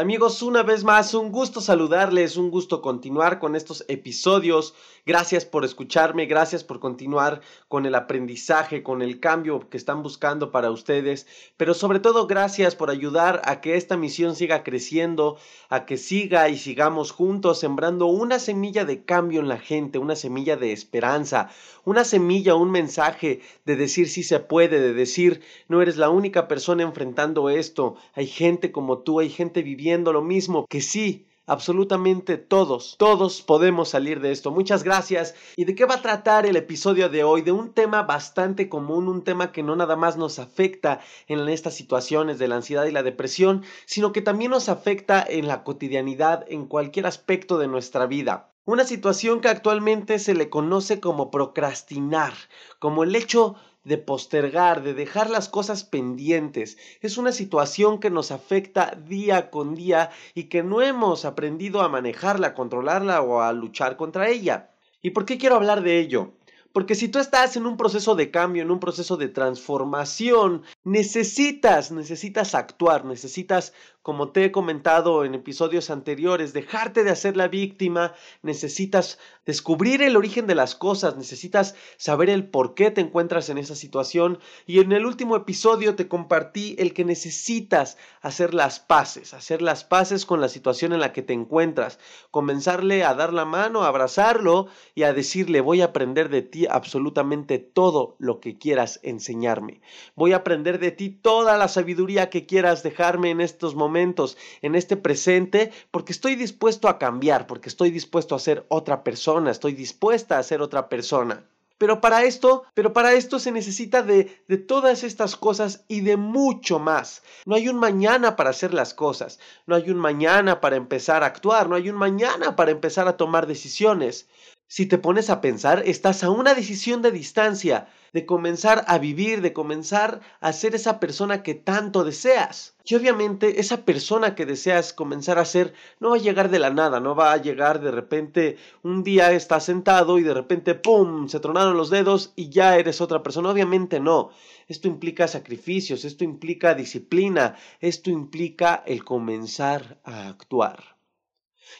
Amigos, una vez más, un gusto saludarles, un gusto continuar con estos episodios. Gracias por escucharme, gracias por continuar con el aprendizaje, con el cambio que están buscando para ustedes, pero sobre todo gracias por ayudar a que esta misión siga creciendo, a que siga y sigamos juntos sembrando una semilla de cambio en la gente, una semilla de esperanza, una semilla, un mensaje de decir si se puede, de decir no eres la única persona enfrentando esto, hay gente como tú, hay gente viviendo lo mismo, que sí, absolutamente todos, todos podemos salir de esto. Muchas gracias. ¿Y de qué va a tratar el episodio de hoy? De un tema bastante común, un tema que no nada más nos afecta en estas situaciones de la ansiedad y la depresión, sino que también nos afecta en la cotidianidad, en cualquier aspecto de nuestra vida. Una situación que actualmente se le conoce como procrastinar, como el hecho de postergar, de dejar las cosas pendientes. Es una situación que nos afecta día con día y que no hemos aprendido a manejarla, a controlarla o a luchar contra ella. ¿Y por qué quiero hablar de ello? Porque si tú estás en un proceso de cambio, en un proceso de transformación, necesitas, necesitas actuar, necesitas, como te he comentado en episodios anteriores, dejarte de hacer la víctima, necesitas descubrir el origen de las cosas, necesitas saber el por qué te encuentras en esa situación. Y en el último episodio te compartí el que necesitas hacer las paces, hacer las paces con la situación en la que te encuentras, comenzarle a dar la mano, a abrazarlo y a decirle voy a aprender de ti absolutamente todo lo que quieras enseñarme. Voy a aprender de ti toda la sabiduría que quieras dejarme en estos momentos, en este presente, porque estoy dispuesto a cambiar, porque estoy dispuesto a ser otra persona, estoy dispuesta a ser otra persona. Pero para esto, pero para esto se necesita de, de, todas estas cosas y de mucho más. No hay un mañana para hacer las cosas, no hay un mañana para empezar a actuar, no hay un mañana para empezar a tomar decisiones. Si te pones a pensar, estás a una decisión de distancia, de comenzar a vivir, de comenzar a ser esa persona que tanto deseas. Y obviamente esa persona que deseas comenzar a ser no va a llegar de la nada, no va a llegar de repente un día estás sentado y de repente ¡pum! se tronaron los dedos y ya eres otra persona. Obviamente no. Esto implica sacrificios, esto implica disciplina, esto implica el comenzar a actuar.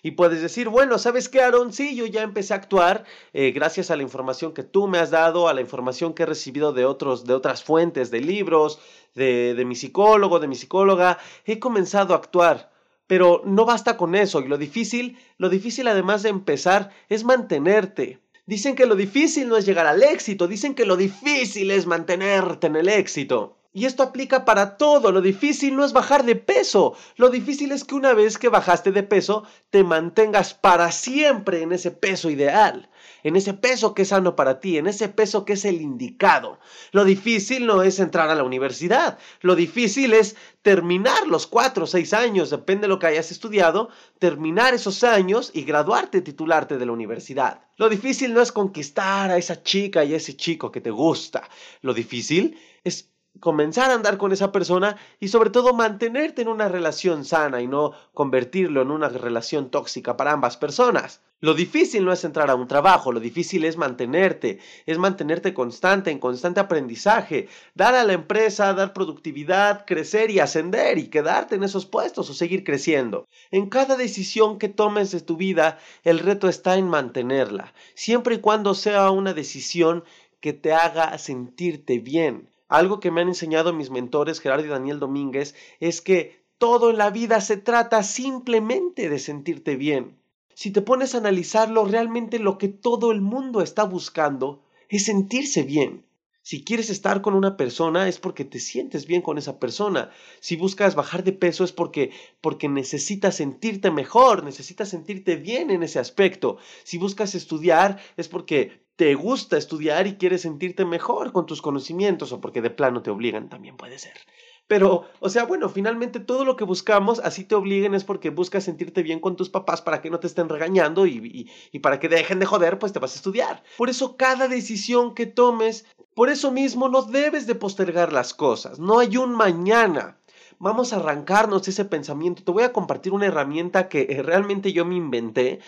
Y puedes decir, bueno, ¿sabes qué, Aaron? Sí, yo ya empecé a actuar eh, gracias a la información que tú me has dado, a la información que he recibido de, otros, de otras fuentes, de libros, de, de mi psicólogo, de mi psicóloga. He comenzado a actuar. Pero no basta con eso. Y lo difícil, lo difícil además de empezar, es mantenerte. Dicen que lo difícil no es llegar al éxito, dicen que lo difícil es mantenerte en el éxito. Y esto aplica para todo. Lo difícil no es bajar de peso. Lo difícil es que una vez que bajaste de peso, te mantengas para siempre en ese peso ideal. En ese peso que es sano para ti, en ese peso que es el indicado. Lo difícil no es entrar a la universidad. Lo difícil es terminar los cuatro o seis años, depende de lo que hayas estudiado, terminar esos años y graduarte, titularte de la universidad. Lo difícil no es conquistar a esa chica y a ese chico que te gusta. Lo difícil es comenzar a andar con esa persona y sobre todo mantenerte en una relación sana y no convertirlo en una relación tóxica para ambas personas. Lo difícil no es entrar a un trabajo, lo difícil es mantenerte, es mantenerte constante, en constante aprendizaje, dar a la empresa, dar productividad, crecer y ascender y quedarte en esos puestos o seguir creciendo. En cada decisión que tomes de tu vida, el reto está en mantenerla, siempre y cuando sea una decisión que te haga sentirte bien algo que me han enseñado mis mentores Gerardo y Daniel Domínguez es que todo en la vida se trata simplemente de sentirte bien. Si te pones a analizarlo, realmente lo que todo el mundo está buscando es sentirse bien. Si quieres estar con una persona es porque te sientes bien con esa persona. Si buscas bajar de peso es porque porque necesitas sentirte mejor, necesitas sentirte bien en ese aspecto. Si buscas estudiar es porque te gusta estudiar y quieres sentirte mejor con tus conocimientos o porque de plano te obligan, también puede ser. Pero, o sea, bueno, finalmente todo lo que buscamos, así te obliguen, es porque buscas sentirte bien con tus papás para que no te estén regañando y, y, para que dejen de joder, pues te vas a estudiar. Por eso cada decisión que tomes, por eso mismo no debes de postergar las cosas. No hay un mañana. Vamos a arrancarnos ese pensamiento. Te voy a compartir una herramienta que eh, realmente yo me inventé.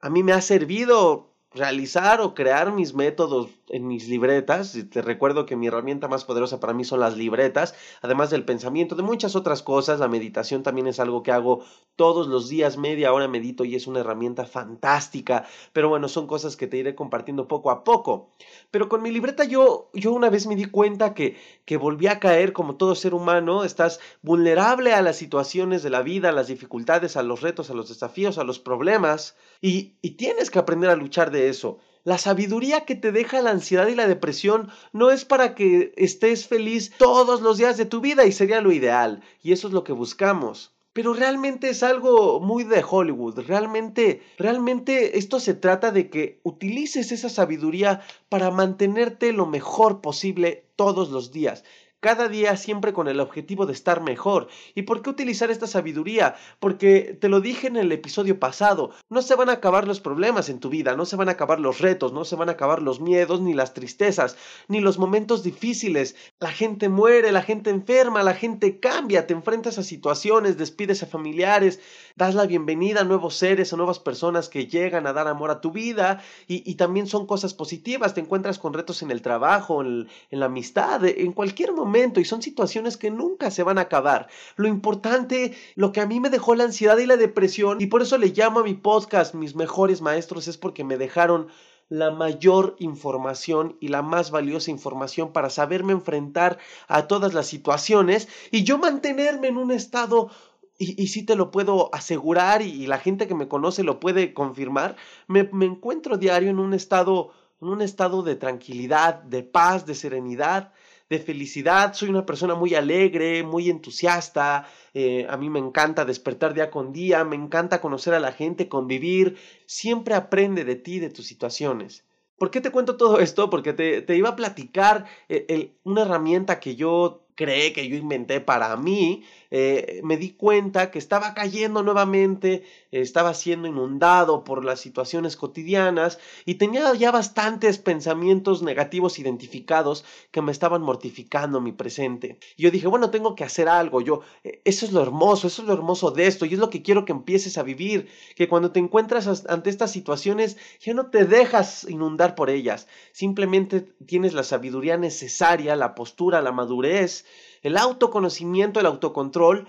A mí me ha servido realizar o crear mis métodos en mis libretas. Te recuerdo que mi herramienta más poderosa para mí son las libretas, además del pensamiento, de muchas otras cosas. La meditación también es algo que hago todos los días, media hora medito y es una herramienta fantástica. Pero bueno, son cosas que te iré compartiendo poco a poco. Pero con mi libreta yo, yo una vez me di cuenta que, que volví a caer como todo ser humano. Estás vulnerable a las situaciones de la vida, a las dificultades, a los retos, a los desafíos, a los problemas. Y, tienes que aprender a luchar de eso. La sabiduría que te deja la ansiedad y la depresión no es para que estés feliz todos los días de tu vida y sería lo ideal. Y eso es lo que buscamos. Pero realmente es algo muy de Hollywood. Realmente, realmente esto se trata de que utilices esa sabiduría para mantenerte lo mejor posible todos los días cada día siempre con el objetivo de estar mejor. ¿Y por qué utilizar esta sabiduría? Porque te lo dije en el episodio pasado, no se van a acabar los problemas en tu vida, no se van a acabar los retos, no se van a acabar los miedos, ni las tristezas, ni los momentos difíciles. La gente muere, la gente enferma, la gente cambia, te enfrentas a situaciones, despides a familiares, das la bienvenida a nuevos seres, a nuevas personas que llegan a dar amor a tu vida y, también son cosas positivas, te encuentras con retos en el trabajo, en la amistad, en cualquier momento y son situaciones que nunca se van a acabar. Lo importante, lo que a mí me dejó la ansiedad y la depresión, y por eso le llamo a mi podcast mis mejores maestros, es porque me dejaron la mayor información y la más valiosa información para saberme enfrentar a todas las situaciones y yo mantenerme en un estado y, y sí te lo puedo asegurar y, la gente que me conoce lo puede confirmar, me, me encuentro diario en un estado en un estado de tranquilidad, de paz, de serenidad, de felicidad, soy una persona muy alegre, muy entusiasta, eh, a mí me encanta despertar día con día, me encanta conocer a la gente, convivir, siempre aprende de ti, de tus situaciones. ¿Por qué te cuento todo esto? Porque te, iba a platicar eh, una herramienta que yo cree que yo inventé para mí, eh, me di cuenta que estaba cayendo nuevamente, estaba siendo inundado por las situaciones cotidianas y tenía ya bastantes pensamientos negativos identificados que me estaban mortificando mi presente. Y yo dije, bueno, tengo que hacer algo, yo, eh, eso es lo hermoso, eso es lo hermoso de esto y es lo que quiero que empieces a vivir, que cuando te encuentras ante estas situaciones ya no te dejas inundar por ellas, simplemente tienes la sabiduría necesaria, la postura, la madurez, el autoconocimiento, el autocontrol,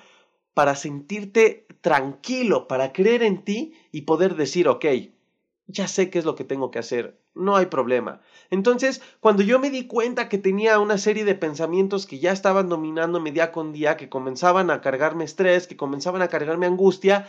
para sentirte tranquilo, para creer en ti y poder decir, ok, ya sé qué es lo que tengo que hacer, no hay problema. Entonces, cuando yo me di cuenta que tenía una serie de pensamientos que ya estaban dominándome día con día, que comenzaban a cargarme estrés, que comenzaban a cargarme angustia,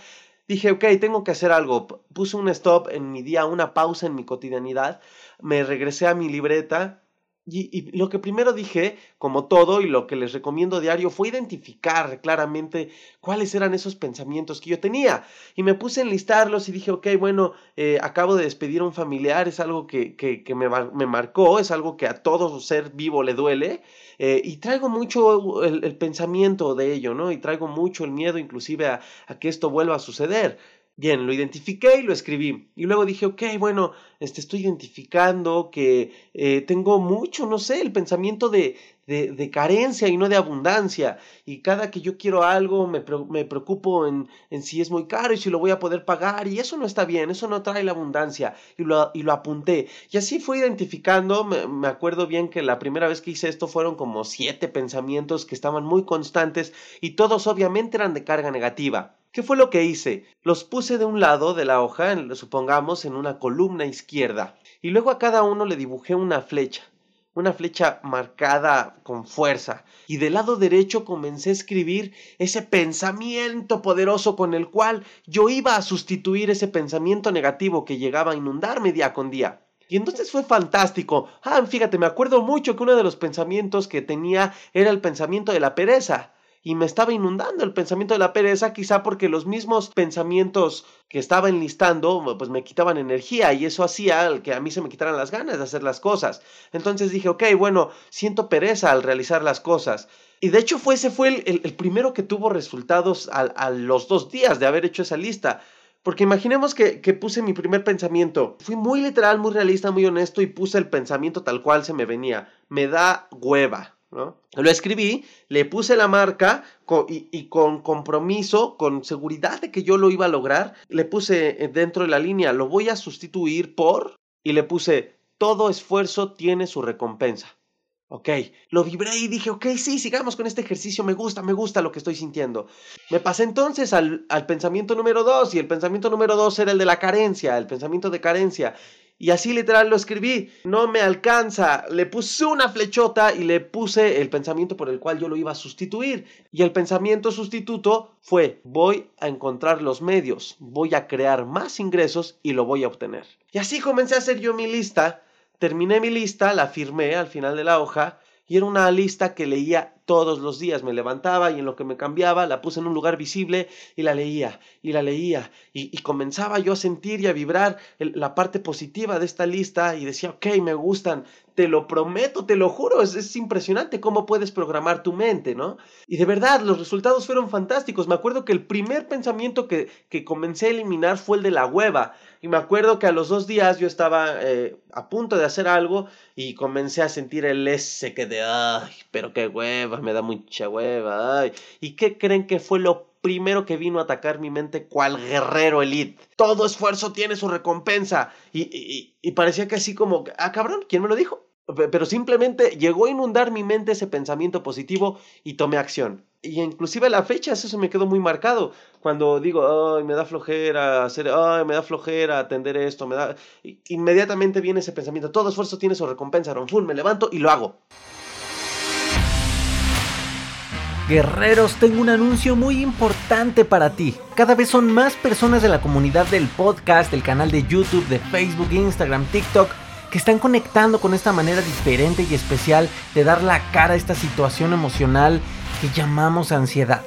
dije, ok, tengo que hacer algo. Puse un stop en mi día, una pausa en mi cotidianidad, me regresé a mi libreta y, lo que primero dije, como todo, y lo que les recomiendo diario, fue identificar claramente cuáles eran esos pensamientos que yo tenía. Y me puse a enlistarlos y dije, ok, bueno, eh, acabo de despedir a un familiar, es algo que, que, me, me, marcó, es algo que a todo ser vivo le duele. Eh, y traigo mucho el, pensamiento de ello, ¿no? Y traigo mucho el miedo inclusive a que esto vuelva a suceder. Bien, lo identifiqué y lo escribí. Y luego dije, ok, bueno, este, estoy identificando que eh, tengo mucho, no sé, el pensamiento de, de, de, carencia y no de abundancia. Y cada que yo quiero algo me, me preocupo en, en, si es muy caro y si lo voy a poder pagar. Y eso no está bien, eso no trae la abundancia. Y lo, y lo apunté. Y así fui identificando. Me, me acuerdo bien que la primera vez que hice esto fueron como siete pensamientos que estaban muy constantes y todos obviamente eran de carga negativa. ¿Qué fue lo que hice? Los puse de un lado de la hoja, supongamos en una columna izquierda, y luego a cada uno le dibujé una flecha, una flecha marcada con fuerza, y del lado derecho comencé a escribir ese pensamiento poderoso con el cual yo iba a sustituir ese pensamiento negativo que llegaba a inundarme día con día. Y entonces fue fantástico. Ah, fíjate, me acuerdo mucho que uno de los pensamientos que tenía era el pensamiento de la pereza y me estaba inundando el pensamiento de la pereza, quizá porque los mismos pensamientos que estaba enlistando, pues me quitaban energía y eso hacía que a mí se me quitaran las ganas de hacer las cosas. Entonces dije, ok, bueno, siento pereza al realizar las cosas. Y de hecho fue, ese fue el, el, primero que tuvo resultados a, a los dos días de haber hecho esa lista. Porque imaginemos que, que, puse mi primer pensamiento. Fui muy literal, muy realista, muy honesto y puse el pensamiento tal cual se me venía. Me da hueva. Lo escribí, le puse la marca y, con compromiso, con seguridad de que yo lo iba a lograr, le puse eh, dentro de la línea, lo voy a sustituir por, y le puse, todo esfuerzo tiene su recompensa. Ok, lo vibré y dije, ok, sí, sigamos con este ejercicio, me gusta, me gusta lo que estoy sintiendo. Me pasé entonces al, al pensamiento número dos y el pensamiento número dos era el de la carencia, el pensamiento de carencia. Y así literal lo escribí, no me alcanza, le puse una flechota y le puse el pensamiento por el cual yo lo iba a sustituir. Y el pensamiento sustituto fue, voy a encontrar los medios, voy a crear más ingresos y lo voy a obtener. Y así comencé a hacer yo mi lista Terminé mi lista, la firmé al final de la hoja y era una lista que leía todos los días. Me levantaba y en lo que me cambiaba la puse en un lugar visible y la leía y la leía y, comenzaba yo a sentir y a vibrar la parte positiva de esta lista y decía, ok, me gustan, te lo prometo, te lo juro, es, es, impresionante cómo puedes programar tu mente, ¿no? Y de verdad, los resultados fueron fantásticos. Me acuerdo que el primer pensamiento que, que comencé a eliminar fue el de la hueva. Y me acuerdo que a los dos días yo estaba eh, a punto de hacer algo y comencé a sentir el ese que de, ay, pero qué hueva, me da mucha hueva, ay. ¿Y qué creen que fue lo primero que vino a atacar mi mente cual guerrero elite. Todo esfuerzo tiene su recompensa. Y, y, parecía que así como, ah, cabrón, ¿quién me lo dijo? pero simplemente llegó a inundar mi mente ese pensamiento positivo y tomé acción. Y inclusive la fecha, eso se me quedó muy marcado. Cuando digo, ay, me da flojera hacer, ay, me da flojera atender esto, me da... Inmediatamente viene ese pensamiento, todo esfuerzo tiene su recompensa, Ronfun, me levanto y lo hago. Guerreros, tengo un anuncio muy importante para ti. Cada vez son más personas de la comunidad del podcast, del canal de YouTube, de Facebook, Instagram, TikTok que están conectando con esta manera diferente y especial de dar la cara a esta situación emocional que llamamos ansiedad.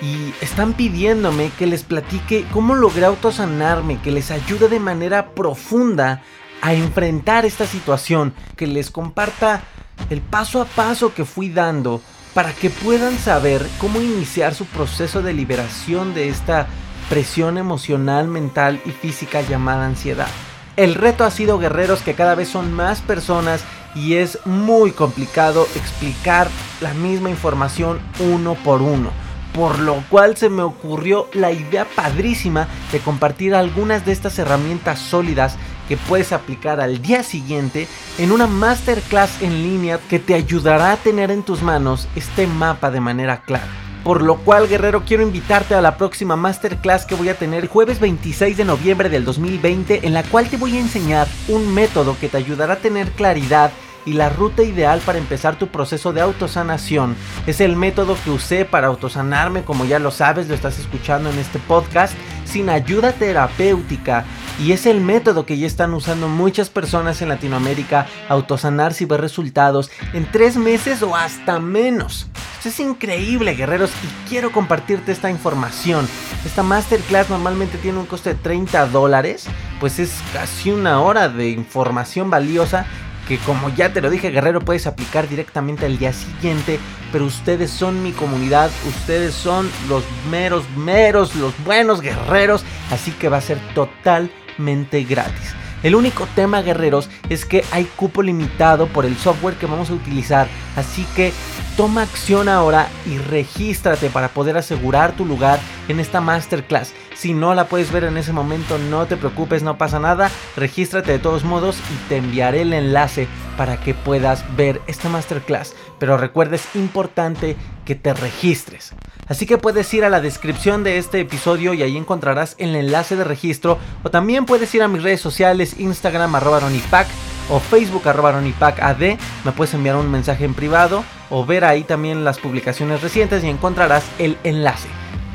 Y están pidiéndome que les platique cómo logré autosanarme, que les ayude de manera profunda a enfrentar esta situación, que les comparta el paso a paso que fui dando para que puedan saber cómo iniciar su proceso de liberación de esta presión emocional, mental y física llamada ansiedad. El reto ha sido guerreros que cada vez son más personas y es muy complicado explicar la misma información uno por uno. Por lo cual se me ocurrió la idea padrísima de compartir algunas de estas herramientas sólidas que puedes aplicar al día siguiente en una masterclass en línea que te ayudará a tener en tus manos este mapa de manera clara. Por lo cual, guerrero, quiero invitarte a la próxima masterclass que voy a tener jueves 26 de noviembre del 2020, en la cual te voy a enseñar un método que te ayudará a tener claridad y la ruta ideal para empezar tu proceso de autosanación. Es el método que usé para autosanarme, como ya lo sabes, lo estás escuchando en este podcast, sin ayuda terapéutica. Y es el método que ya están usando muchas personas en Latinoamérica, autosanarse y ver resultados en tres meses o hasta menos es increíble, guerreros, y quiero compartirte esta información. Esta masterclass normalmente tiene un coste de 30 dólares, pues es casi una hora de información valiosa que como ya te lo dije, guerrero, puedes aplicar directamente al día siguiente, pero ustedes son mi comunidad, ustedes son los meros, meros, los buenos guerreros, así que va a ser totalmente gratis. El único tema, guerreros, es que hay cupo limitado por el software que vamos a utilizar. Así que toma acción ahora y regístrate para poder asegurar tu lugar en esta masterclass. Si no la puedes ver en ese momento, no te preocupes, no pasa nada. Regístrate de todos modos y te enviaré el enlace para que puedas ver esta masterclass. Pero recuerda, es importante que te registres. Así que puedes ir a la descripción de este episodio y ahí encontrarás el enlace de registro. O también puedes ir a mis redes sociales, Instagram arroba ronipac o Facebook arroba ad. Me puedes enviar un mensaje en privado o ver ahí también las publicaciones recientes y encontrarás el enlace.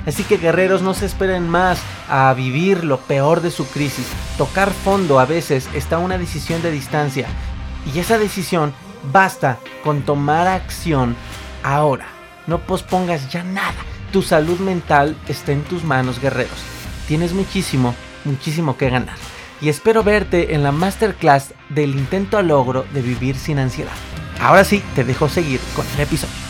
Así que guerreros no se esperen más a vivir lo peor de su crisis. Tocar fondo a veces está una decisión de distancia. Y esa decisión basta con tomar acción ahora. No pospongas ya nada. Tu salud mental está en tus manos, guerreros. Tienes muchísimo, muchísimo que ganar. Y espero verte en la masterclass del intento a logro de vivir sin ansiedad. Ahora sí, te dejo seguir con el episodio.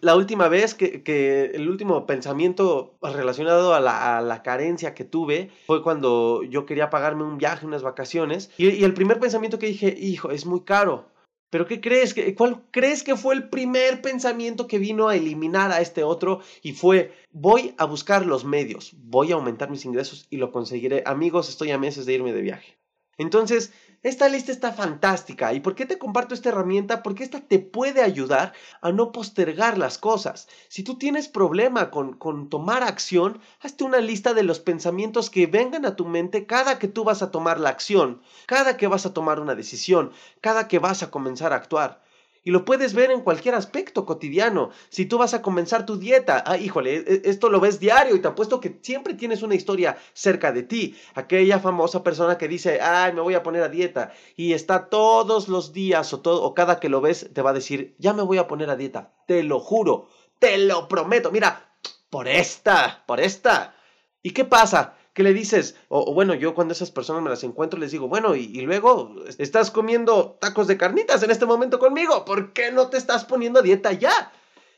La última vez que, el último pensamiento relacionado a la, carencia que tuve fue cuando yo quería pagarme un viaje, unas vacaciones. Y, y, el primer pensamiento que dije, hijo, es muy caro. Pero ¿qué crees? ¿Cuál crees que fue el primer pensamiento que vino a eliminar a este otro? Y fue, voy a buscar los medios, voy a aumentar mis ingresos y lo conseguiré. Amigos, estoy a meses de irme de viaje. Entonces, esta lista está fantástica. ¿Y por qué te comparto esta herramienta? Porque esta te puede ayudar a no postergar las cosas. Si tú tienes problema con, con, tomar acción, hazte una lista de los pensamientos que vengan a tu mente cada que tú vas a tomar la acción, cada que vas a tomar una decisión, cada que vas a comenzar a actuar. Y lo puedes ver en cualquier aspecto cotidiano. Si tú vas a comenzar tu dieta, ah, híjole, e, esto lo ves diario y te apuesto que siempre tienes una historia cerca de ti. Aquella famosa persona que dice, ay, me voy a poner a dieta. Y está todos los días o, todo, o cada que lo ves te va a decir, ya me voy a poner a dieta. Te lo juro, te lo prometo. Mira, por esta, por esta. ¿Y qué pasa? ¿Qué le dices? O, bueno, yo cuando esas personas me las encuentro les digo, bueno, y, luego estás comiendo tacos de carnitas en este momento conmigo, ¿por qué no te estás poniendo dieta ya?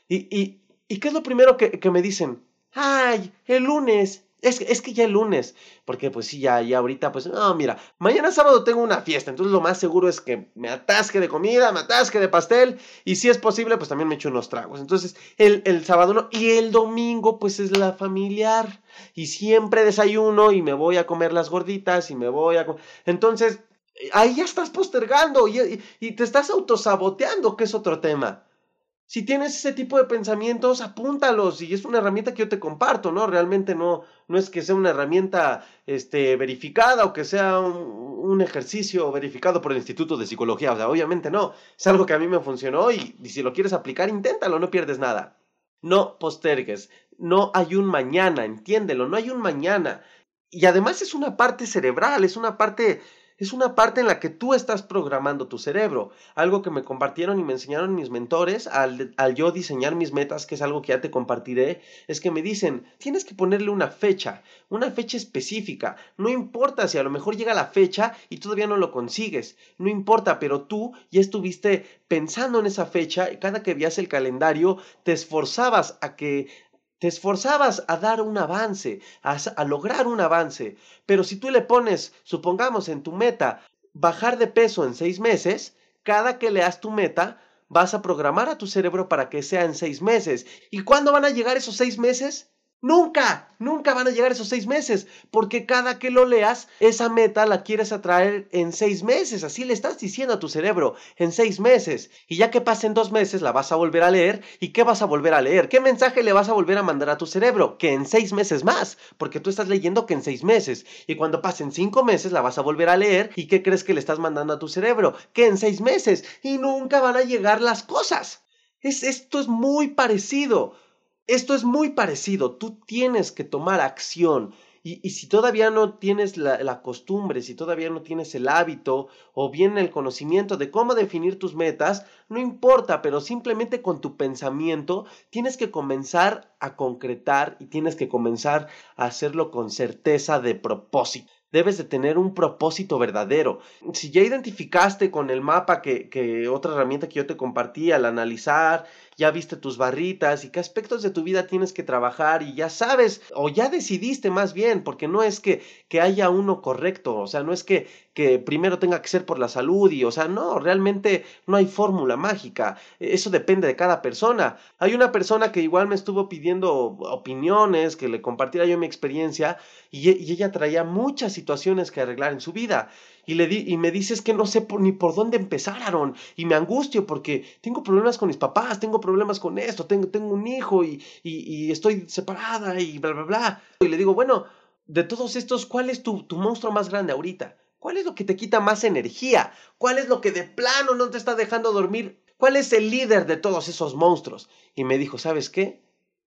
¿Y, y, y qué es lo primero que, que me dicen? Ay, el lunes, es, es, que ya el lunes, porque pues sí, ya, ya ahorita, pues no, mira, mañana sábado tengo una fiesta, entonces lo más seguro es que me atasque de comida, me atasque de pastel, y si es posible, pues también me echo unos tragos. Entonces, el, el sábado no, y el domingo, pues es la familiar, y siempre desayuno y me voy a comer las gorditas y me voy a... Entonces, ahí ya estás postergando y, y te estás autosaboteando, que es otro tema. Si tienes ese tipo de pensamientos, apúntalos y es una herramienta que yo te comparto, ¿no? Realmente no, no es que sea una herramienta este, verificada o que sea un, ejercicio verificado por el Instituto de Psicología, o sea, obviamente no, es algo que a mí me funcionó y, y si lo quieres aplicar, inténtalo, no pierdes nada. No postergues, no hay un mañana, entiéndelo, no hay un mañana. Y además es una parte cerebral, es una parte es una parte en la que tú estás programando tu cerebro. Algo que me compartieron y me enseñaron mis mentores al, yo diseñar mis metas, que es algo que ya te compartiré, es que me dicen, tienes que ponerle una fecha, una fecha específica. No importa si a lo mejor llega la fecha y todavía no lo consigues. No importa, pero tú ya estuviste pensando en esa fecha y cada que veías el calendario te esforzabas a que te esforzabas a dar un avance, a, lograr un avance, pero si tú le pones, supongamos en tu meta, bajar de peso en seis meses, cada que leas tu meta, vas a programar a tu cerebro para que sea en seis meses. ¿Y cuándo van a llegar esos seis meses? Nunca, nunca van a llegar esos seis meses, porque cada que lo leas, esa meta la quieres atraer en seis meses, así le estás diciendo a tu cerebro, en seis meses. Y ya que pasen dos meses, la vas a volver a leer, ¿y qué vas a volver a leer? ¿Qué mensaje le vas a volver a mandar a tu cerebro? Que en seis meses más, porque tú estás leyendo que en seis meses. Y cuando pasen cinco meses, la vas a volver a leer, ¿y qué crees que le estás mandando a tu cerebro? Que en seis meses, y nunca van a llegar las cosas. Es, esto es muy parecido. Esto es muy parecido, tú tienes que tomar acción. Y, si todavía no tienes la, la, costumbre, si todavía no tienes el hábito o bien el conocimiento de cómo definir tus metas, no importa, pero simplemente con tu pensamiento tienes que comenzar a concretar y tienes que comenzar a hacerlo con certeza de propósito debes de tener un propósito verdadero. Si ya identificaste con el mapa que, que, otra herramienta que yo te compartí al analizar ya viste tus barritas y qué aspectos de tu vida tienes que trabajar y ya sabes o ya decidiste más bien, porque no es que, que haya uno correcto, o sea, no es que, que primero tenga que ser por la salud y, o sea, no, realmente no hay fórmula mágica, eso depende de cada persona. Hay una persona que igual me estuvo pidiendo opiniones, que le compartiera yo mi experiencia y, y ella traía muchas situaciones que arreglar en su vida y, le di, y me dices que no sé ni por dónde empezar, Aaron, y me angustio porque tengo problemas con mis papás, tengo problemas con esto, tengo, tengo un hijo y, y, estoy separada y bla, bla, bla. Y le digo, bueno, de todos estos, ¿cuál es tu, tu monstruo más grande ahorita? ¿Cuál es lo que te quita más energía? ¿Cuál es lo que de plano no te está dejando dormir? ¿Cuál es el líder de todos esos monstruos? Y me dijo, ¿sabes qué?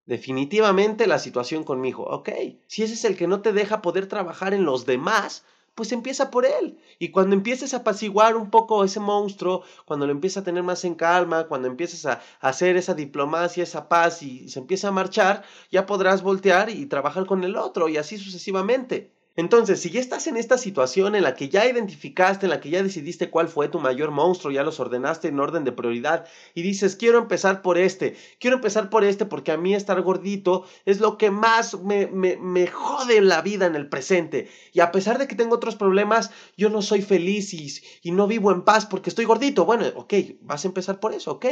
Definitivamente la situación con mi hijo. Ok, si ese es el que no te deja poder trabajar en los demás, pues empieza por él. Y cuando empieces a apaciguar un poco ese monstruo, cuando lo empieces a tener más en calma, cuando empieces a, hacer esa diplomacia, esa paz y, se empieza a marchar, ya podrás voltear y trabajar con el otro y así sucesivamente. Entonces, si ya estás en esta situación en la que ya identificaste, en la que ya decidiste cuál fue tu mayor monstruo, ya los ordenaste en orden de prioridad y dices, quiero empezar por este, quiero empezar por este porque a mí estar gordito es lo que más me, me, me jode la vida en el presente. Y a pesar de que tengo otros problemas, yo no soy feliz y, y no vivo en paz porque estoy gordito. Bueno, ok, vas a empezar por eso, ok.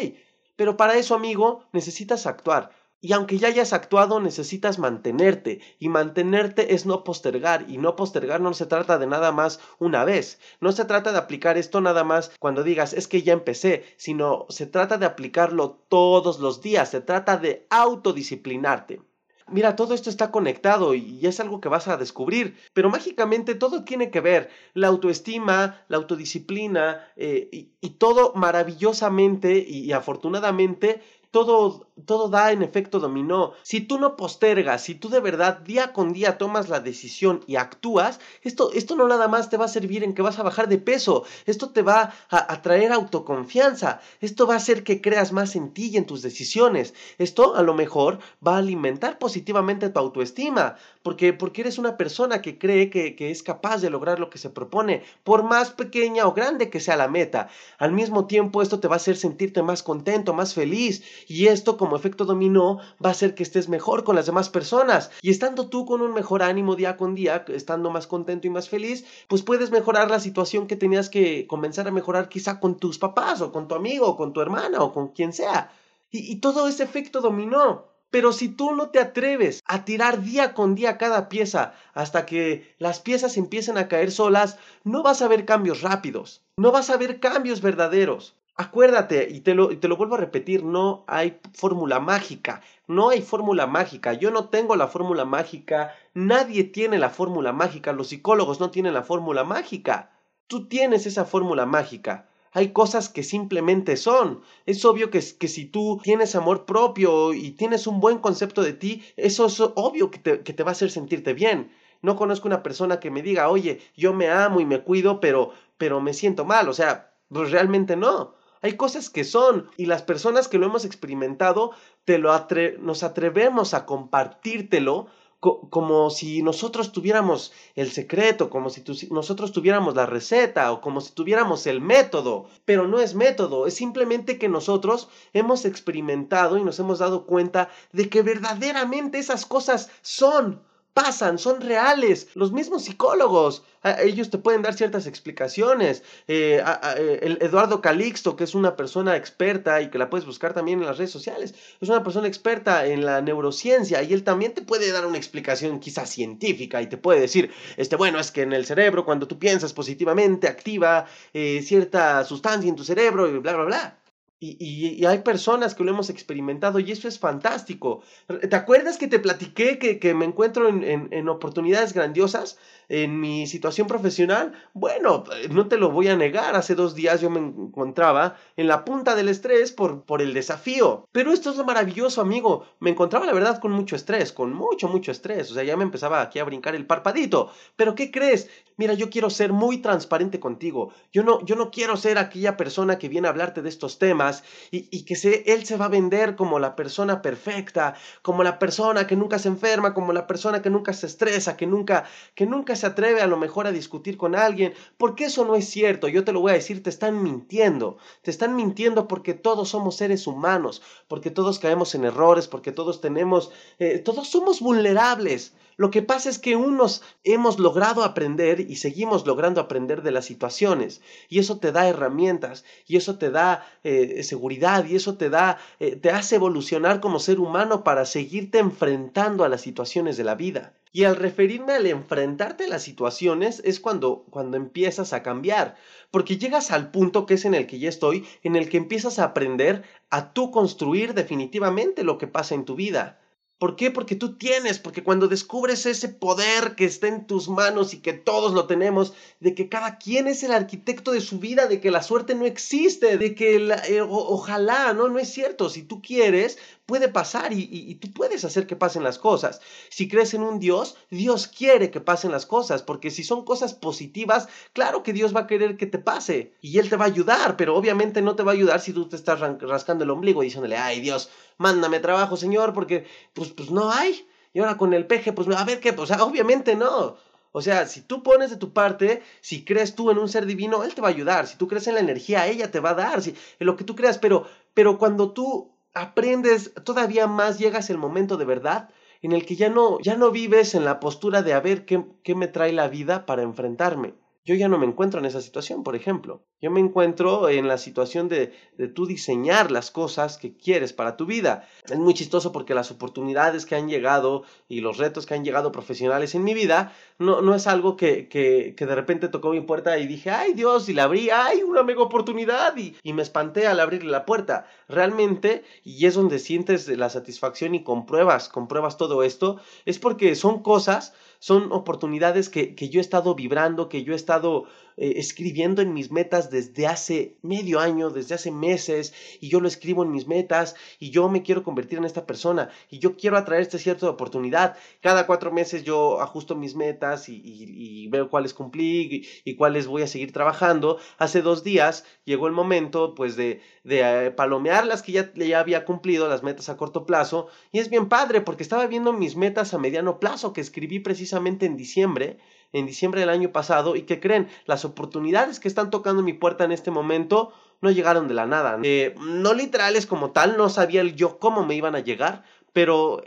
Pero para eso, amigo, necesitas actuar. Y aunque ya hayas actuado, necesitas mantenerte. Y mantenerte es no postergar. Y no postergar no se trata de nada más una vez. No se trata de aplicar esto nada más cuando digas es que ya empecé. Sino se trata de aplicarlo todos los días. Se trata de autodisciplinarte. Mira, todo esto está conectado y es algo que vas a descubrir, pero mágicamente todo tiene que ver, la autoestima, la autodisciplina eh, y, todo maravillosamente y afortunadamente todo, todo da en efecto dominó. Si tú no postergas, si tú de verdad día con día tomas la decisión y actúas, esto, esto no nada más te va a servir en que vas a bajar de peso, esto te va a, a traer autoconfianza, esto va a hacer que creas más en ti y en tus decisiones, esto a lo mejor va a alimentar positivamente tu autoestima, porque, porque eres una persona que cree que, que es capaz de lograr lo que se propone, por más pequeña o grande que sea la meta. Al mismo tiempo, esto te va a hacer sentirte más contento, más feliz y esto como efecto dominó va a hacer que estés mejor con las demás personas. Y estando tú con un mejor ánimo día con día, estando más contento y más feliz, pues puedes mejorar la situación que tenías que comenzar a mejorar quizá con tus papás o con tu amigo o con tu hermana o con quien sea. Y, y todo ese efecto dominó. Pero si tú no te atreves a tirar día con día cada pieza hasta que las piezas empiecen a caer solas, no vas a ver cambios rápidos, no vas a ver cambios verdaderos. Acuérdate, y te, lo, y te lo vuelvo a repetir, no hay fórmula mágica, no hay fórmula mágica, yo no tengo la fórmula mágica, nadie tiene la fórmula mágica, los psicólogos no tienen la fórmula mágica, tú tienes esa fórmula mágica. Hay cosas que simplemente son. Es obvio que, que si tú tienes amor propio y tienes un buen concepto de ti, eso es obvio que te, que te va a hacer sentirte bien. No conozco una persona que me diga, oye, yo me amo y me cuido, pero, pero me siento mal. O sea, pues realmente no. Hay cosas que son y las personas que lo hemos experimentado te lo nos atrevemos a compartírtelo como si nosotros tuviéramos el secreto, como si nosotros tuviéramos la receta o como si tuviéramos el método, pero no es método, es simplemente que nosotros hemos experimentado y nos hemos dado cuenta de que verdaderamente esas cosas son pasan, son reales. Los mismos psicólogos, ellos te pueden dar ciertas explicaciones. Eh, eh, el Eduardo Calixto, que es una persona experta y que la puedes buscar también en las redes sociales, es una persona experta en la neurociencia y él también te puede dar una explicación quizás científica y te puede decir, este, bueno, es que en el cerebro cuando tú piensas positivamente activa eh, cierta sustancia en tu cerebro y bla, bla, bla. Y, hay personas que lo hemos experimentado y eso es fantástico. ¿Te acuerdas que te platiqué que, me encuentro en, oportunidades grandiosas en mi situación profesional? Bueno, no te lo voy a negar. Hace dos días yo me encontraba en la punta del estrés por, por el desafío. Pero esto es lo maravilloso, amigo. Me encontraba, la verdad, con mucho estrés, con mucho, mucho estrés. O sea, ya me empezaba aquí a brincar el parpadito. Pero ¿qué crees? Mira, yo quiero ser muy transparente contigo. Yo no, yo no quiero ser aquella persona que viene a hablarte de estos temas y, que se, él se va a vender como la persona perfecta, como la persona que nunca se enferma, como la persona que nunca se estresa, que nunca, que nunca se atreve a lo mejor a discutir con alguien, porque eso no es cierto, yo te lo voy a decir, te están mintiendo, te están mintiendo porque todos somos seres humanos, porque todos caemos en errores, porque todos tenemos, eh, todos somos vulnerables. Lo que pasa es que unos hemos logrado aprender y seguimos logrando aprender de las situaciones y eso te da herramientas y eso te da eh, seguridad y eso te da, eh, te hace evolucionar como ser humano para seguirte enfrentando a las situaciones de la vida. Y al referirme al enfrentarte a las situaciones es cuando, cuando empiezas a cambiar, porque llegas al punto que es en el que ya estoy, en el que empiezas a aprender a tú construir definitivamente lo que pasa en tu vida. ¿Por qué? Porque tú tienes, porque cuando descubres ese poder que está en tus manos y que todos lo tenemos, de que cada quien es el arquitecto de su vida, de que la suerte no existe, de que eh, ojalá, no, no es cierto. Si tú quieres, puede pasar y, tú puedes hacer que pasen las cosas. Si crees en un Dios, Dios quiere que pasen las cosas, porque si son cosas positivas, claro que Dios va a querer que te pase y Él te va a ayudar, pero obviamente no te va a ayudar si tú te estás rascando el ombligo diciéndole, ay Dios, mándame trabajo, Señor, porque pues, pues no hay. Y ahora con el peje, pues a ver qué, pues obviamente no. O sea, si tú pones de tu parte, si crees tú en un ser divino, Él te va a ayudar. Si tú crees en la energía, ella te va a dar. Si, en lo que tú creas, pero, pero cuando tú aprendes todavía más, llegas el momento de verdad en el que ya no, ya no vives en la postura de a ver qué, qué me trae la vida para enfrentarme yo ya no me encuentro en esa situación, por ejemplo. Yo me encuentro en la situación de, de tú diseñar las cosas que quieres para tu vida. Es muy chistoso porque las oportunidades que han llegado y los retos que han llegado profesionales en mi vida no, no es algo que, que, que de repente tocó mi puerta y dije, ay Dios, y la abrí, ay, una mega oportunidad y, y me espanté al abrirle la puerta. Realmente, y es donde sientes la satisfacción y compruebas, compruebas todo esto, es porque son cosas son oportunidades que, que, yo he estado vibrando, que yo he estado eh, escribiendo en mis metas desde hace medio año, desde hace meses, y yo lo escribo en mis metas, y yo me quiero convertir en esta persona, y yo quiero atraer esta cierta oportunidad. Cada cuatro meses yo ajusto mis metas y, y, veo cuáles cumplí y, cuáles voy a seguir trabajando. Hace dos días llegó el momento, pues, de, de eh, palomear las que ya, ya había cumplido, las metas a corto plazo, y es bien padre porque estaba viendo mis metas a mediano plazo que escribí precisamente en diciembre, en diciembre del año pasado y que creen, las oportunidades que están tocando mi puerta en este momento no llegaron de la nada. Eh, no literales como tal, no sabía yo cómo me iban a llegar, pero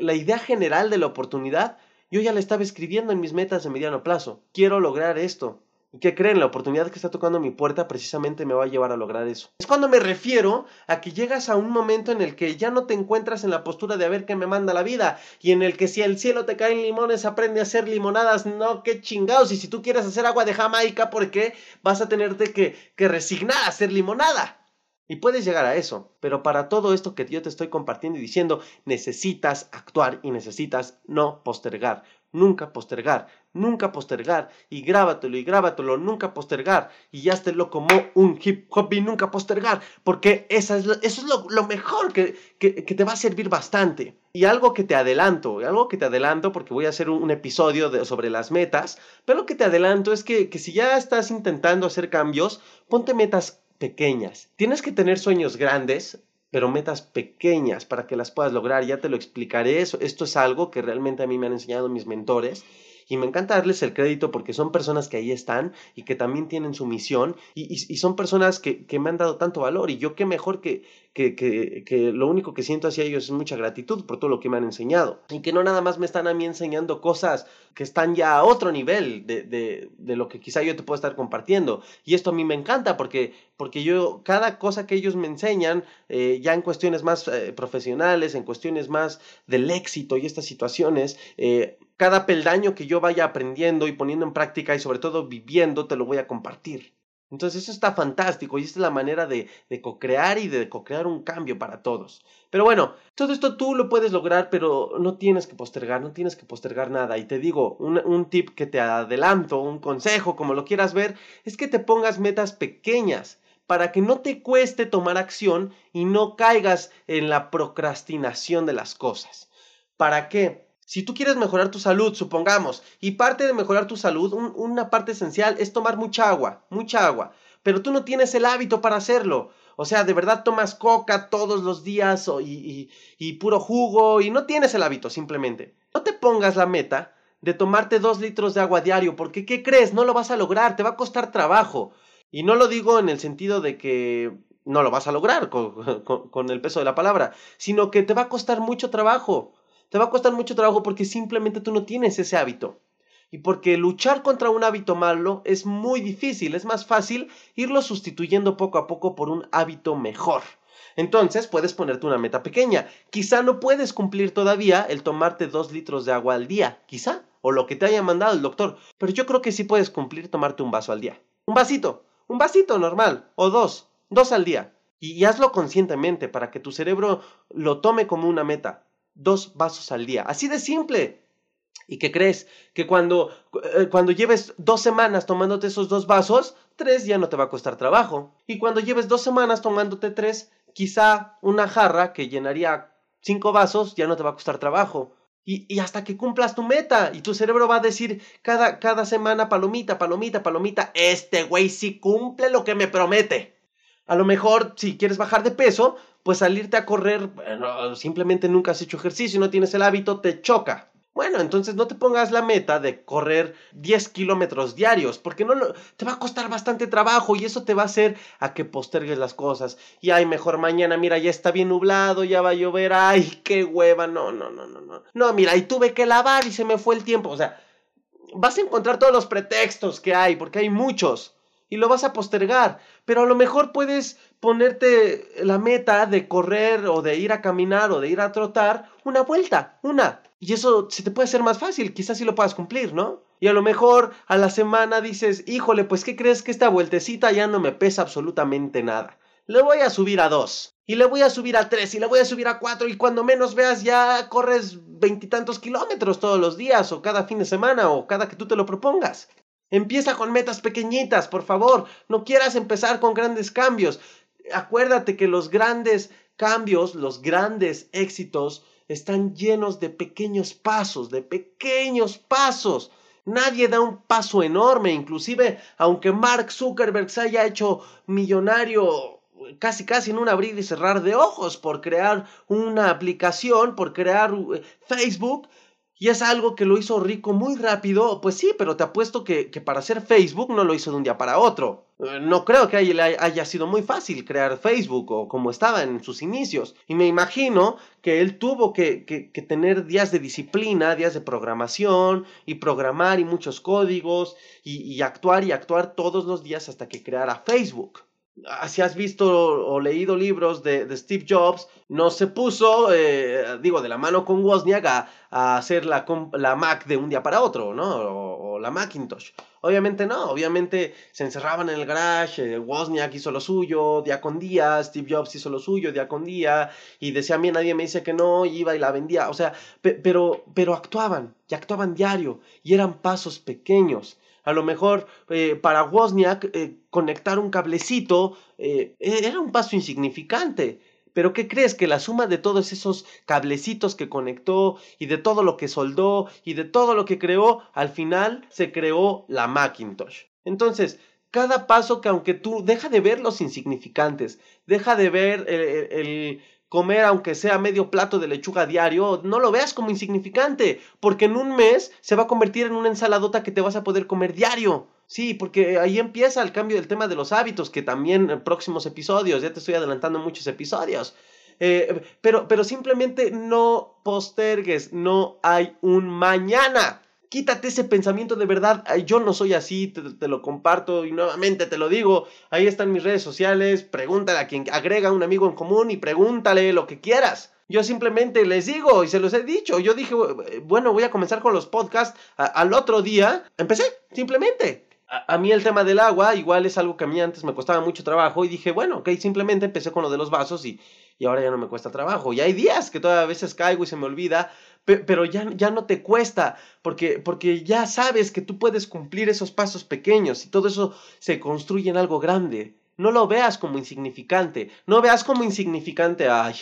la idea general de la oportunidad yo ya la estaba escribiendo en mis metas de mediano plazo. Quiero lograr esto. ¿Y qué creen? La oportunidad que está tocando mi puerta precisamente me va a llevar a lograr eso. Es cuando me refiero a que llegas a un momento en el que ya no te encuentras en la postura de a ver qué me manda la vida y en el que si el cielo te caen limones aprende a hacer limonadas. No, qué chingados. Y si tú quieres hacer agua de Jamaica, ¿por qué vas a tenerte que, que resignar a hacer limonada? Y puedes llegar a eso, pero para todo esto que yo te estoy compartiendo y diciendo, necesitas actuar y necesitas no postergar, nunca postergar, nunca postergar, y grábatelo y grábatelo, nunca postergar, y ya lo como un hip hop y nunca postergar, porque esa es eso es lo, lo mejor que, que, que, te va a servir bastante. Y algo que te adelanto, algo que te adelanto, porque voy a hacer un, episodio sobre las metas, pero lo que te adelanto es que, que si ya estás intentando hacer cambios, ponte metas pequeñas. Tienes que tener sueños grandes, pero metas pequeñas para que las puedas lograr. Ya te lo explicaré. Eso, esto es algo que realmente a mí me han enseñado mis mentores y me encanta darles el crédito porque son personas que ahí están y que también tienen su misión y, son personas que, que, me han dado tanto valor y yo qué mejor que, que, que, que lo único que siento hacia ellos es mucha gratitud por todo lo que me han enseñado y que no nada más me están a mí enseñando cosas que están ya a otro nivel de, de, de lo que quizá yo te puedo estar compartiendo y esto a mí me encanta porque, porque yo cada cosa que ellos me enseñan eh, ya en cuestiones más eh, profesionales, en cuestiones más del éxito y estas situaciones, eh, cada peldaño que yo vaya aprendiendo y poniendo en práctica y sobre todo viviendo, te lo voy a compartir. Entonces eso está fantástico y esta es la manera de, de co-crear y de co-crear un cambio para todos. Pero bueno, todo esto tú lo puedes lograr, pero no tienes que postergar, no tienes que postergar nada. Y te digo, un, un tip que te adelanto, un consejo, como lo quieras ver, es que te pongas metas pequeñas para que no te cueste tomar acción y no caigas en la procrastinación de las cosas. ¿Para qué? Si tú quieres mejorar tu salud, supongamos, y parte de mejorar tu salud, un, una parte esencial es tomar mucha agua, mucha agua, pero tú no tienes el hábito para hacerlo. O sea, de verdad tomas coca todos los días y, y, puro jugo y no tienes el hábito simplemente. No te pongas la meta de tomarte dos litros de agua diario, porque ¿qué crees? No lo vas a lograr, te va a costar trabajo. Y no lo digo en el sentido de que no lo vas a lograr con el peso de la palabra, sino que te va a costar mucho trabajo te va a costar mucho trabajo porque simplemente tú no tienes ese hábito. Y porque luchar contra un hábito malo es muy difícil, es más fácil irlo sustituyendo poco a poco por un hábito mejor. Entonces puedes ponerte una meta pequeña. Quizá no puedes cumplir todavía el tomarte dos litros de agua al día, quizá, o lo que te haya mandado el doctor, pero yo creo que sí puedes cumplir tomarte un vaso al día. Un vasito, un vasito normal, o dos, dos al día. Y, y hazlo conscientemente para que tu cerebro lo tome como una meta dos vasos al día. Así de simple. ¿Y qué crees? Que cuando, eh, cuando lleves dos semanas tomándote esos dos vasos, tres ya no te va a costar trabajo. Y cuando lleves dos semanas tomándote tres, quizá una jarra que llenaría cinco vasos ya no te va a costar trabajo. Y, y, hasta que cumplas tu meta. Y tu cerebro va a decir cada, cada semana, palomita, palomita, palomita, este güey sí cumple lo que me promete. A lo mejor, si quieres bajar de peso, pues salirte a correr, simplemente nunca has hecho ejercicio, no tienes el hábito, te choca. Bueno, entonces no te pongas la meta de correr 10 kilómetros diarios, porque no te va a costar bastante trabajo y eso te va a hacer a que postergues las cosas. Y ay, mejor mañana, mira, ya está bien nublado, ya va a llover, ay, qué hueva, no, no, no, no, no. No, mira, y tuve que lavar y se me fue el tiempo. O sea, vas a encontrar todos los pretextos que hay, porque hay muchos y lo vas a postergar. Pero a lo mejor puedes ponerte la meta de correr o de ir a caminar o de ir a trotar una vuelta, una. Y eso se te puede hacer más fácil, quizás sí lo puedas cumplir, ¿no? Y a lo mejor a la semana dices, híjole, pues ¿qué crees que esta vueltecita ya no me pesa absolutamente nada? Le voy a subir a dos, y le voy a subir a tres, y le voy a subir a cuatro, y cuando menos veas ya corres veintitantos kilómetros todos los días, o cada fin de semana, o cada que tú te lo propongas. Empieza con metas pequeñitas, por favor. No quieras empezar con grandes cambios. Acuérdate que los grandes cambios, los grandes éxitos, están llenos de pequeños pasos, de pequeños pasos. Nadie da un paso enorme, inclusive aunque Mark Zuckerberg se haya hecho millonario casi casi en un abrir y cerrar de ojos por crear una aplicación, por crear eh, Facebook, y es algo que lo hizo rico muy rápido, pues sí, pero te apuesto que, para hacer Facebook no lo hizo de un día para otro. Eh, no creo que haya sido muy fácil crear Facebook o como estaba en sus inicios. Y me imagino que él tuvo que, tener días de disciplina, días de programación y programar y muchos códigos y actuar y actuar todos los días hasta que creara Facebook si has visto o leído libros de, Steve Jobs, no se puso, eh, digo, de la mano con Wozniak a, hacer la, la, Mac de un día para otro, ¿no? O, la Macintosh. Obviamente no, obviamente se encerraban en el garage, eh, Wozniak hizo lo suyo día con día, Steve Jobs hizo lo suyo día con día, y decía a mí nadie me dice que no, iba y la vendía, o sea, pero, pero actuaban, y actuaban diario, y eran pasos pequeños. A lo mejor eh, para Wozniak eh, conectar un cablecito eh, e-, era un paso insignificante. Pero ¿qué crees? Que la suma de todos esos cablecitos que conectó y de todo lo que soldó y de todo lo que creó, al final se creó la Macintosh. Entonces, cada paso que aunque tú deja de ver los insignificantes, deja de ver el comer aunque sea medio plato de lechuga diario, no lo veas como insignificante, porque en un mes se va a convertir en una ensaladota que te vas a poder comer diario. Sí, porque ahí empieza el cambio del tema de los hábitos, que también en próximos episodios, ya te estoy adelantando muchos episodios. Eh, pero, pero simplemente no postergues, no hay un mañana. Quítate ese pensamiento de verdad. yo no soy así, te, lo comparto y nuevamente te lo digo. Ahí están mis redes sociales. Pregúntale a quien agrega un amigo en común y pregúntale lo que quieras. Yo simplemente les digo y se los he dicho. Yo dije, bueno, voy a comenzar con los podcasts. al otro día empecé, simplemente. A, mí el tema del agua igual es algo que a mí antes me costaba mucho trabajo y dije, bueno, ok, simplemente empecé con lo de los vasos y, y ahora ya no me cuesta trabajo. Y hay días que todavía a veces caigo y se me olvida, pero ya, ya no te cuesta, porque, porque ya sabes que tú puedes cumplir esos pasos pequeños y todo eso se construye en algo grande. No lo veas como insignificante, no veas como insignificante, ay,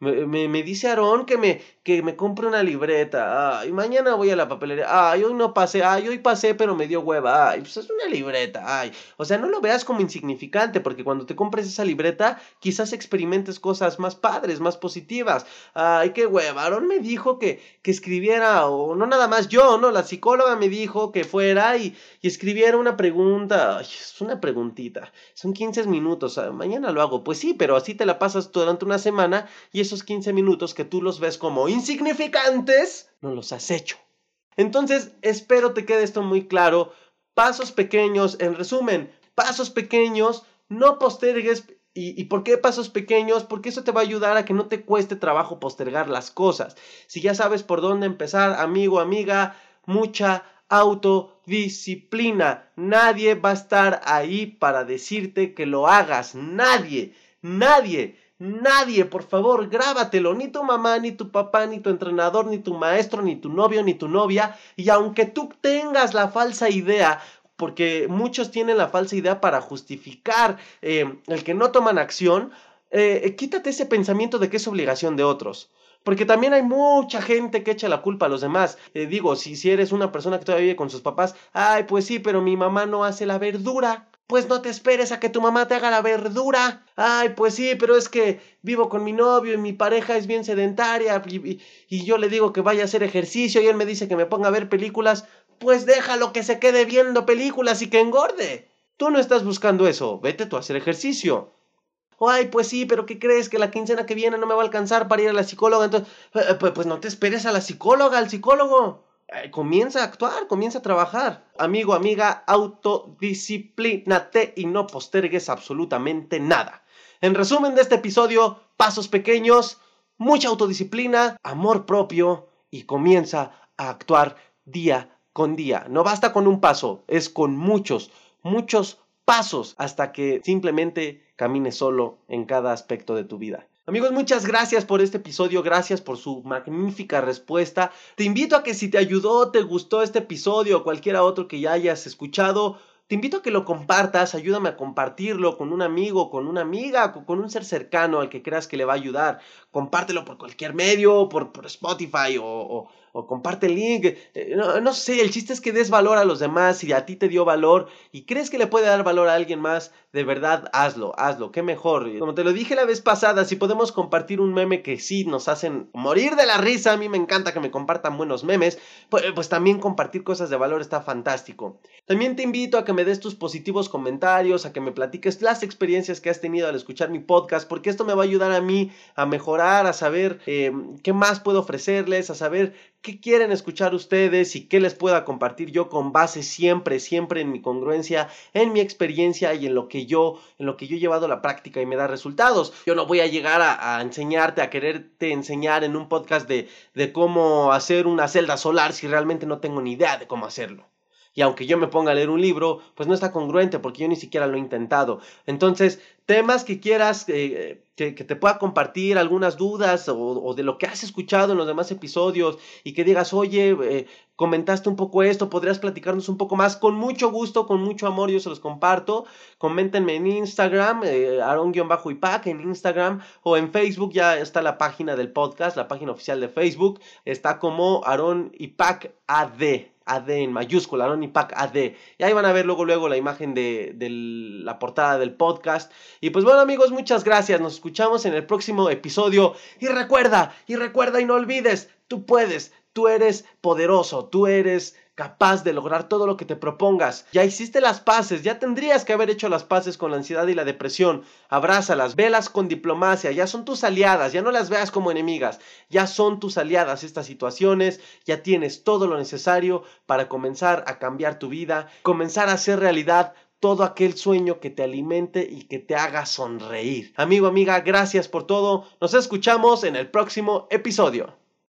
me, me, dice Aarón que me, que me compre una libreta. Ay, mañana voy a la papelería. Ay, hoy no pasé. Ay, hoy pasé, pero me dio hueva. Ay, pues es una libreta. Ay, o sea, no lo veas como insignificante, porque cuando te compres esa libreta, quizás experimentes cosas más padres, más positivas. Ay, qué hueva. Aarón me dijo que, que escribiera, o no nada más yo, ¿no? La psicóloga me dijo que fuera y, y escribiera una pregunta. Ay, es una preguntita. Son 15 minutos. mañana lo hago. Pues sí, pero así te la pasas durante una semana y esos 15 minutos que tú los ves como insignificantes, no los has hecho. Entonces, espero te quede esto muy claro. Pasos pequeños, en resumen, pasos pequeños, no postergues. ¿Y, ¿Y por qué pasos pequeños? Porque eso te va a ayudar a que no te cueste trabajo postergar las cosas. Si ya sabes por dónde empezar, amigo, amiga, mucha autodisciplina. Nadie va a estar ahí para decirte que lo hagas. Nadie, nadie. Nadie, por favor, grábatelo, ni tu mamá, ni tu papá, ni tu entrenador, ni tu maestro, ni tu novio, ni tu novia. Y aunque tú tengas la falsa idea, porque muchos tienen la falsa idea para justificar eh, el que no toman acción, eh, quítate ese pensamiento de que es obligación de otros. Porque también hay mucha gente que echa la culpa a los demás. Eh, digo, si, si eres una persona que todavía vive con sus papás, ay, pues sí, pero mi mamá no hace la verdura. Pues no te esperes a que tu mamá te haga la verdura. Ay, pues sí, pero es que vivo con mi novio y mi pareja es bien sedentaria y, y, yo le digo que vaya a hacer ejercicio y él me dice que me ponga a ver películas. Pues déjalo que se quede viendo películas y que engorde. Tú no estás buscando eso, vete tú a hacer ejercicio. Ay, pues sí, pero ¿qué crees? Que la quincena que viene no me va a alcanzar para ir a la psicóloga. Entonces, eh, pues, pues no te esperes a la psicóloga, al psicólogo. Eh, comienza a actuar, comienza a trabajar. Amigo, amiga, autodisciplínate y no postergues absolutamente nada. En resumen de este episodio, pasos pequeños, mucha autodisciplina, amor propio y comienza a actuar día con día. No basta con un paso, es con muchos, muchos pasos hasta que simplemente camines solo en cada aspecto de tu vida. Amigos, muchas gracias por este episodio, gracias por su magnífica respuesta. Te invito a que si te ayudó, te gustó este episodio o cualquiera otro que ya hayas escuchado, te invito a que lo compartas, ayúdame a compartirlo con un amigo, con una amiga, con un ser cercano al que creas que le va a ayudar. Compártelo por cualquier medio, por, Spotify o comparte el link. Eh, no, sé, el chiste es que des valor a los demás. Si a ti te dio valor y crees que le puede dar valor a alguien más, de verdad hazlo, hazlo. Qué mejor. Como te lo dije la vez pasada, si podemos compartir un meme que sí nos hacen morir de la risa, a mí me encanta que me compartan buenos memes, pues, pues también compartir cosas de valor está fantástico. También te invito a que me des tus positivos comentarios, a que me platiques las experiencias que has tenido al escuchar mi podcast, porque esto me va a ayudar a mí a mejorar, a saber eh, qué más puedo ofrecerles, a saber qué quieren escuchar ustedes y qué les pueda compartir yo con base siempre, siempre en mi congruencia, en mi experiencia y en lo que yo, en lo que yo he llevado a la práctica y me da resultados. Yo no voy a llegar a, enseñarte, a quererte enseñar en un podcast de cómo hacer una celda solar si realmente no tengo ni idea de cómo hacerlo. Y aunque yo me ponga a leer un libro, pues no está congruente porque yo ni siquiera lo he intentado. Entonces, temas que quieras eh, que, te pueda compartir, algunas dudas o, de lo que has escuchado en los demás episodios y que digas, oye, eh, comentaste un poco esto, podrías platicarnos un poco más. Con mucho gusto, con mucho amor, yo se los comparto. Coméntenme en Instagram, eh, Aaron-Ipac en Instagram o en Facebook, ya está la página del podcast, la página oficial de Facebook, está como Aaron Ipac AD. AD en mayúscula, Aaron Ipac AD. Y ahí van a ver luego, luego la imagen de la portada del podcast. Y pues bueno amigos, muchas gracias. Nos escuchamos en el próximo episodio. Y recuerda, y recuerda y no olvides, tú puedes, tú eres poderoso, tú eres capaz de lograr todo lo que te propongas. Ya hiciste las paces, ya tendrías que haber hecho las paces con la ansiedad y la depresión. Abrázalas, velas con diplomacia, ya son tus aliadas, ya no las veas como enemigas, ya son tus aliadas estas situaciones, ya tienes todo lo necesario para comenzar a cambiar tu vida, comenzar a hacer realidad todo aquel sueño que te alimente y que te haga sonreír. Amigo, amiga, gracias por todo. Nos escuchamos en el próximo episodio.